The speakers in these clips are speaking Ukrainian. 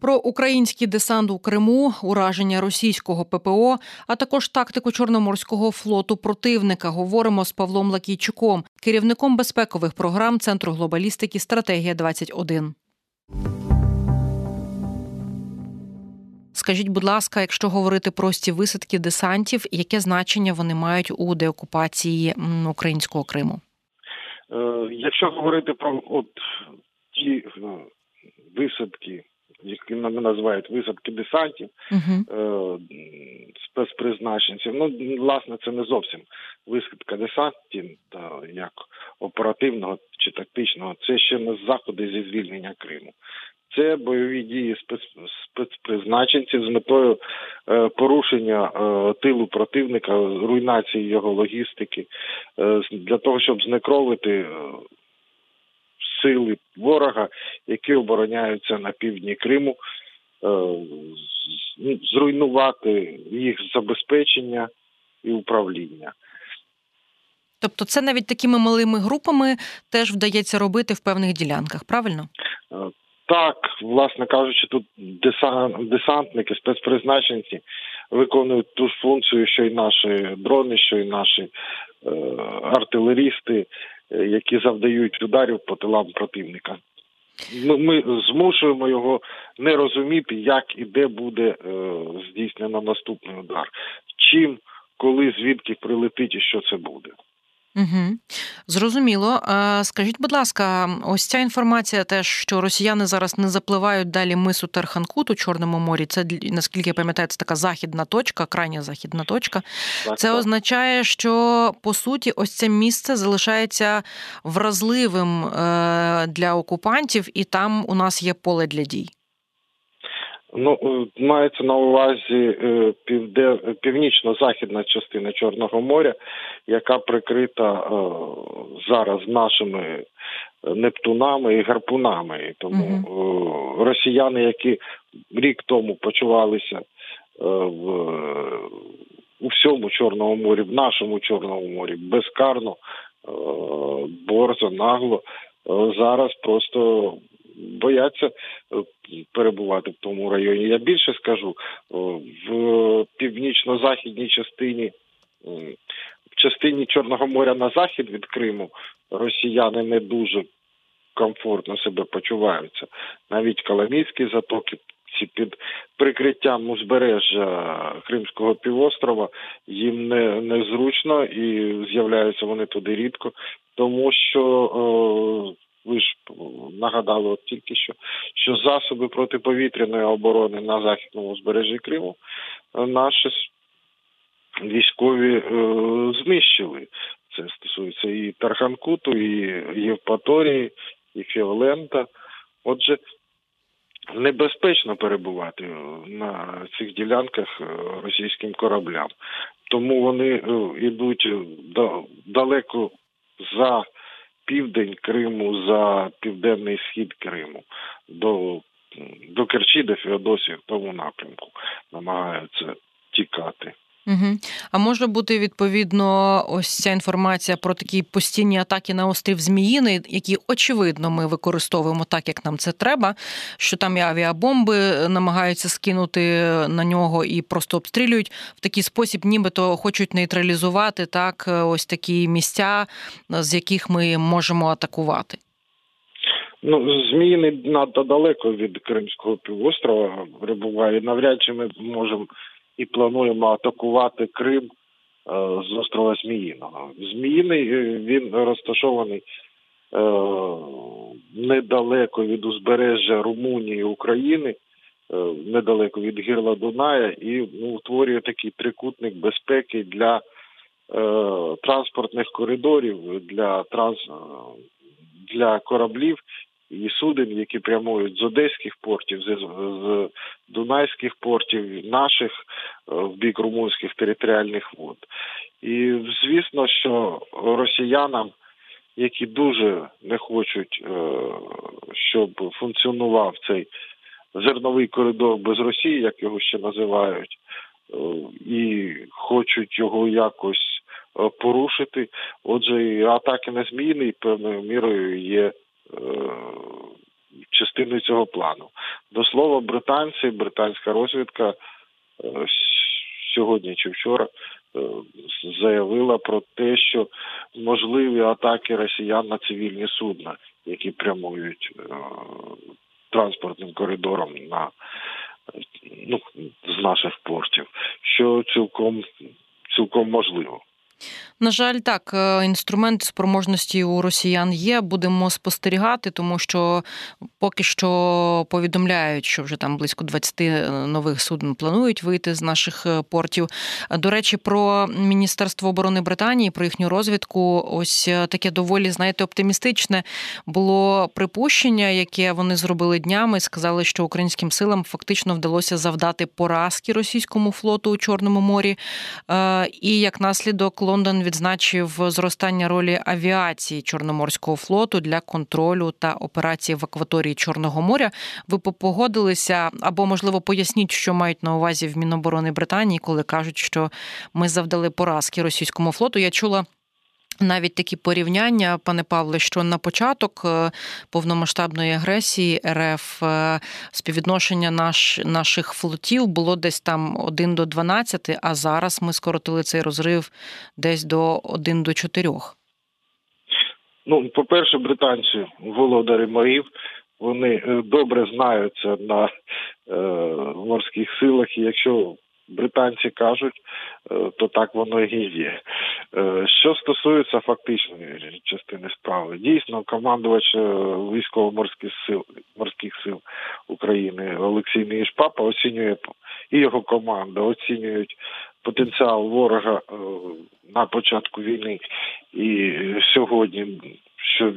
Про український десант у Криму, ураження російського ППО, а також тактику Чорноморського флоту противника говоримо з Павлом Лакійчуком, керівником безпекових програм Центру глобалістики Стратегія 21 Скажіть, будь ласка, якщо говорити про ці висадки десантів, яке значення вони мають у деокупації українського Криму? Е, якщо говорити про от ті е, висадки які називають висадки десантів uh-huh. спецпризначенців. Ну, власне, це не зовсім висадка десантів, та як оперативного чи тактичного. Це ще не заходи зі звільнення Криму. Це бойові дії спец... спецпризначенців з метою е, порушення е, тилу противника, руйнації його логістики, для того, щоб знекровити сили ворога, які обороняються на півдні Криму, е, ну, зруйнувати їх забезпечення і управління. Тобто, це навіть такими малими групами теж вдається робити в певних ділянках, правильно? Е, так, власне кажучи, тут десантники, спецпризначенці виконують ту ж функцію, що й наші дрони, що й наші е, артилерісти, які завдають ударів по тилам противника. Ми, ми змушуємо його не розуміти, як і де буде е, здійснено наступний удар, чим, коли, звідки прилетить і що це буде. Угу. Зрозуміло. Скажіть, будь ласка, ось ця інформація, теж що росіяни зараз не запливають далі мису Терханкут у Чорному морі. Це наскільки я пам'ятаю, це така західна точка, крайня західна точка. Це означає, що по суті, ось це місце залишається вразливим е, для окупантів, і там у нас є поле для дій. Ну, е, мається на увазі е, півде... північно-західна частина Чорного моря, яка прикрита е, зараз нашими нептунами і гарпунами. Тому mm-hmm. росіяни, які рік тому почувалися в у всьому Чорному морі, в нашому Чорному морі, безкарно, борзо, нагло, зараз просто бояться е, перебувати в тому районі. Я більше скажу в північно-західній частині. В частині Чорного моря на захід від Криму росіяни не дуже комфортно себе почуваються. Навіть Каламійські затоки під прикриттям узбережжя Кримського півострова їм не незручно і з'являються вони туди рідко, тому що о, ви ж нагадали от тільки що, що засоби протиповітряної оборони на західному узбережжі Криму е, наші військові е, знищили. Це стосується і Тарханкуту, і Євпаторії, і Фіолента. Отже, небезпечно перебувати на цих ділянках е, російським кораблям, тому вони йдуть далеко за південь Криму за південний схід Криму до до Керчі, до Феодосії в тому напрямку намагаються тікати. Угу. А може бути відповідно ось ця інформація про такі постійні атаки на острів Зміїний, які очевидно ми використовуємо так, як нам це треба. Що там і авіабомби намагаються скинути на нього і просто обстрілюють в такий спосіб, нібито хочуть нейтралізувати так, ось такі місця, з яких ми можемо атакувати. Ну, Зміїний надто далеко від Кримського півострова перебуває. Навряд чи ми можемо і плануємо атакувати Крим е, з острова Зміїного. Зміїний е, він розташований е, недалеко від узбережжя Румунії України, недалеко від гірла Дуная, і ну, утворює такий трикутник безпеки для транспортних коридорів, для транс для кораблів і суден, які прямують з одеських портів, з, дунайських портів, наших е, в бік румунських територіальних вод. І звісно, що росіянам, які дуже не хочуть, е, щоб функціонував цей зерновий коридор без Росії, як його ще називають, е, і хочуть його якось порушити. Отже, і атаки на зміни певною мірою є частиною цього плану. До слова, британці, британська розвідка сьогодні чи вчора заявила про те, що можливі атаки росіян на цивільні судна, які прямують транспортним коридором на ну, з наших портів, що цілком цілком можливо. На жаль, так, е, інструмент спроможності у росіян є. Будемо спостерігати, тому що поки що повідомляють, що вже там близько 20 е, нових суден планують вийти з наших е, портів. До речі, про Міністерство оборони Британії, про їхню розвідку, ось таке доволі, знаєте, оптимістичне було припущення, яке вони зробили днями. Сказали, що українським силам фактично вдалося завдати поразки російському флоту у Чорному морі. І як наслідок Лондон відзначив зростання ролі авіації Чорноморського флоту для контролю та операції в акваторії Чорного моря. Ви погодилися або, можливо, поясніть, що мають на увазі в Міноборони Британії, коли кажуть, що ми завдали поразки російському флоту. Я чула. Навіть такі порівняння, пане Павле, що на початок е, повномасштабної агресії РФ е, співвідношення наш, наших флотів було десь там 1 до 12, а зараз ми скоротили цей розрив десь до 1 до 4. Ну, по-перше, британці володарі морів, вони е, добре знаються на е, морських силах. І якщо британці кажуть, то так воно і є. Е, що стосується фактичної частини справи, дійсно, командувач е, військово-морських сил морських сил України Олексій Ніжпапа оцінює і його команда оцінюють потенціал ворога на початку війни. І сьогодні, що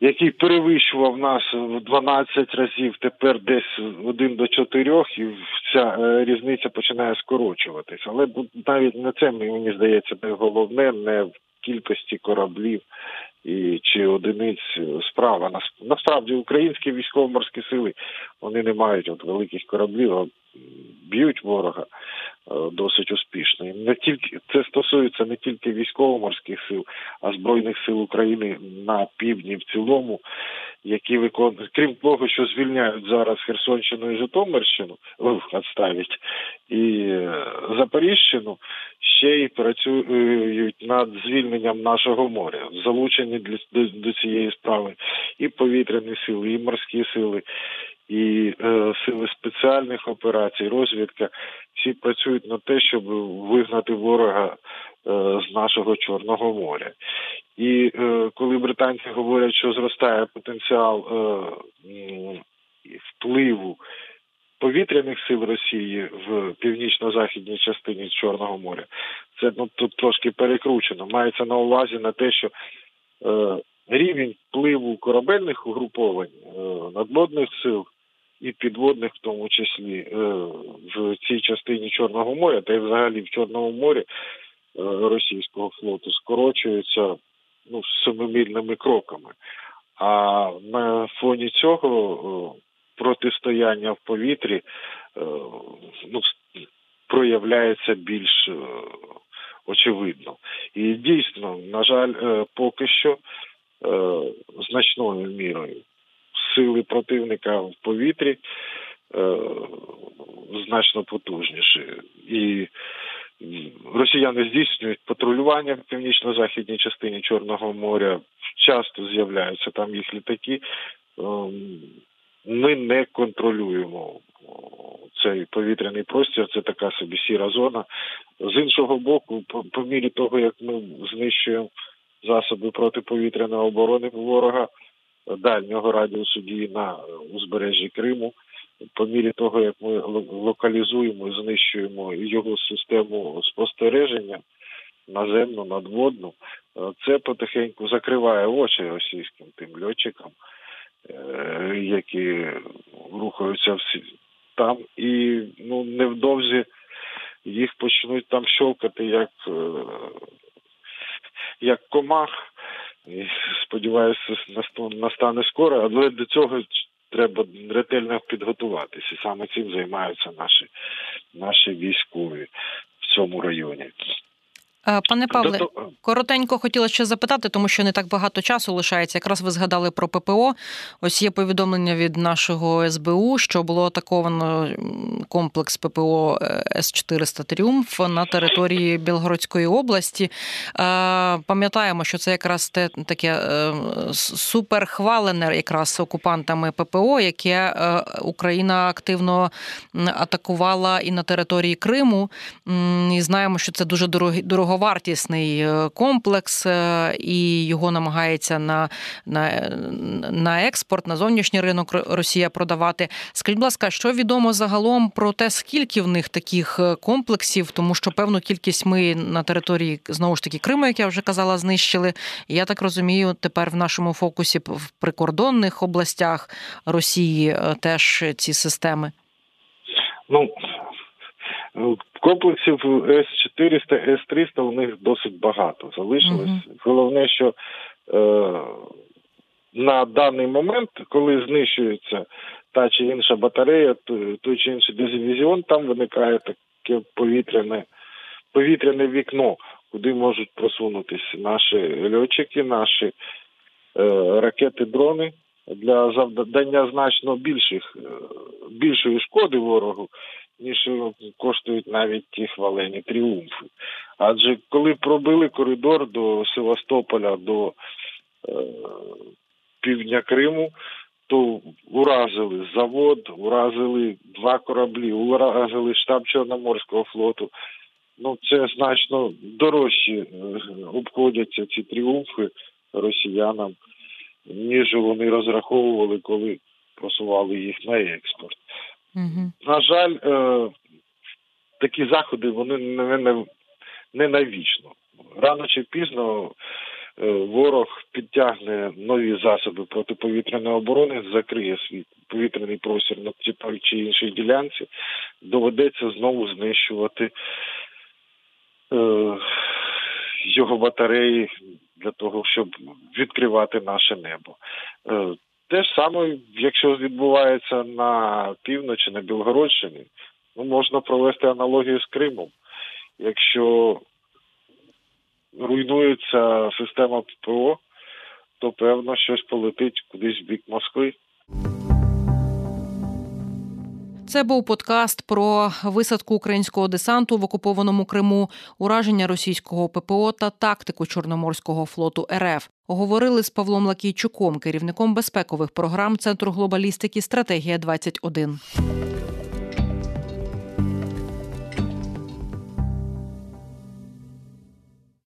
який перевищував нас в 12 разів, тепер десь один до чотирьох, і ця е, різниця починає скорочуватися. Але навіть на це мені здається не головне, не в кількості кораблів і чи одиниць справа. Насправді українські військово-морські сили вони не мають от великих кораблів, а б'ють ворога е, досить успішно. І не тільки це стосується не тільки військово-морських сил, а збройних сил України на півдні в цілому, які виконують, крім того, що звільняють зараз Херсонщину і Житомирщину, відставить, і е, Запоріжщину, ще й працюють над звільненням нашого моря, залучені для до, до цієї справи і повітряні сили, і морські сили, і е, сили спеціальних операцій, розвідка всі працюють на те, щоб вигнати ворога е, з нашого Чорного моря. І е, коли британці говорять, що зростає потенціал е, впливу повітряних сил Росії в північно-західній частині Чорного моря, це ну тут трошки перекручено. Мається на увазі на те, що рівень впливу корабельних угруповань е, надмодних сил і підводних, в тому числі е, в цій частині Чорного моря, та й взагалі в Чорному морі е, російського флоту скорочується ну, семимільними кроками. А на фоні цього протистояння в повітрі ну, проявляється більш очевидно. І дійсно, на жаль, поки що значною мірою сили противника в повітрі е, значно потужніші. І росіяни здійснюють патрулювання в північно-західній частині Чорного моря. Часто з'являються там їх літаки. Ем, ми не контролюємо цей повітряний простір, це така собі сіра зона. З іншого боку, по, по мірі того, як ми знищуємо засоби протиповітряної оборони ворога, дальнього радіусу дії на узбережжі Криму. По мірі того, як ми локалізуємо і знищуємо його систему спостереження наземну, надводну, це потихеньку закриває очі російським тим льотчикам, е, які рухаються всі там, і ну невдовзі їх почнуть там щовкати як, е, як комах. І Сподіваюся, настане скоро, але до цього треба ретельно підготуватися. Саме цим займаються наші, наші військові в цьому районі. Е, пане Павле, коротенько хотіла ще запитати, тому що не так багато часу лишається. Якраз ви згадали про ППО. Ось є повідомлення від нашого СБУ, що було атаковано комплекс ППО е, С-400 Тріумф на території Білгородської області. Е, пам'ятаємо, що це якраз те таке суперхвалене якраз окупантами ППО, яке Україна активно атакувала і на території Криму. І знаємо, що це дуже дорого дороговартісний е, комплекс, е, і його намагається на, на, на експорт, на зовнішній ринок Росія продавати. Скажіть, будь ласка, що відомо загалом про те, скільки в них таких е, комплексів, тому що певну кількість ми на території знову ж таки Криму, як я вже казала, знищили. Я так розумію, тепер в нашому фокусі в прикордонних областях Росії теж ці системи. Ну Комплексів С-400, С-300 у них досить багато залишилось. Uh-huh. Головне, що е, на даний момент, коли знищується та чи інша батарея, той чи інший дивізіон, там виникає таке повітряне повітряне вікно, куди можуть просунутися наші льотчики, наші е, ракети, дрони для завдання значно більших е, більшої шкоди ворогу, ніж коштують навіть ті хвалені тріумфи. Адже коли пробили коридор до Севастополя, до е, півдня Криму, то уразили завод, уразили два кораблі, уразили штаб Чорноморського флоту. Ну, це значно дорожче е, обходяться ці тріумфи росіянам, ніж вони розраховували, коли просували їх на експорт. Угу. На жаль, е, такі заходи вони не, не, не навічно. Рано чи пізно е, ворог підтягне нові засоби протиповітряної оборони, закриє свій повітряний простір на той чи іншій ділянці, доведеться знову знищувати е, його батареї для того, щоб відкривати наше небо. Те ж саме, якщо відбувається на півночі, на Білгородщині, ну можна провести аналогію з Кримом. Якщо руйнується система ППО, то певно щось полетить кудись в бік Москви. Це був подкаст про висадку українського десанту в окупованому Криму, ураження російського ППО та тактику Чорноморського флоту РФ. Говорили з Павлом Лакійчуком, керівником безпекових програм Центру глобалістики Стратегія 21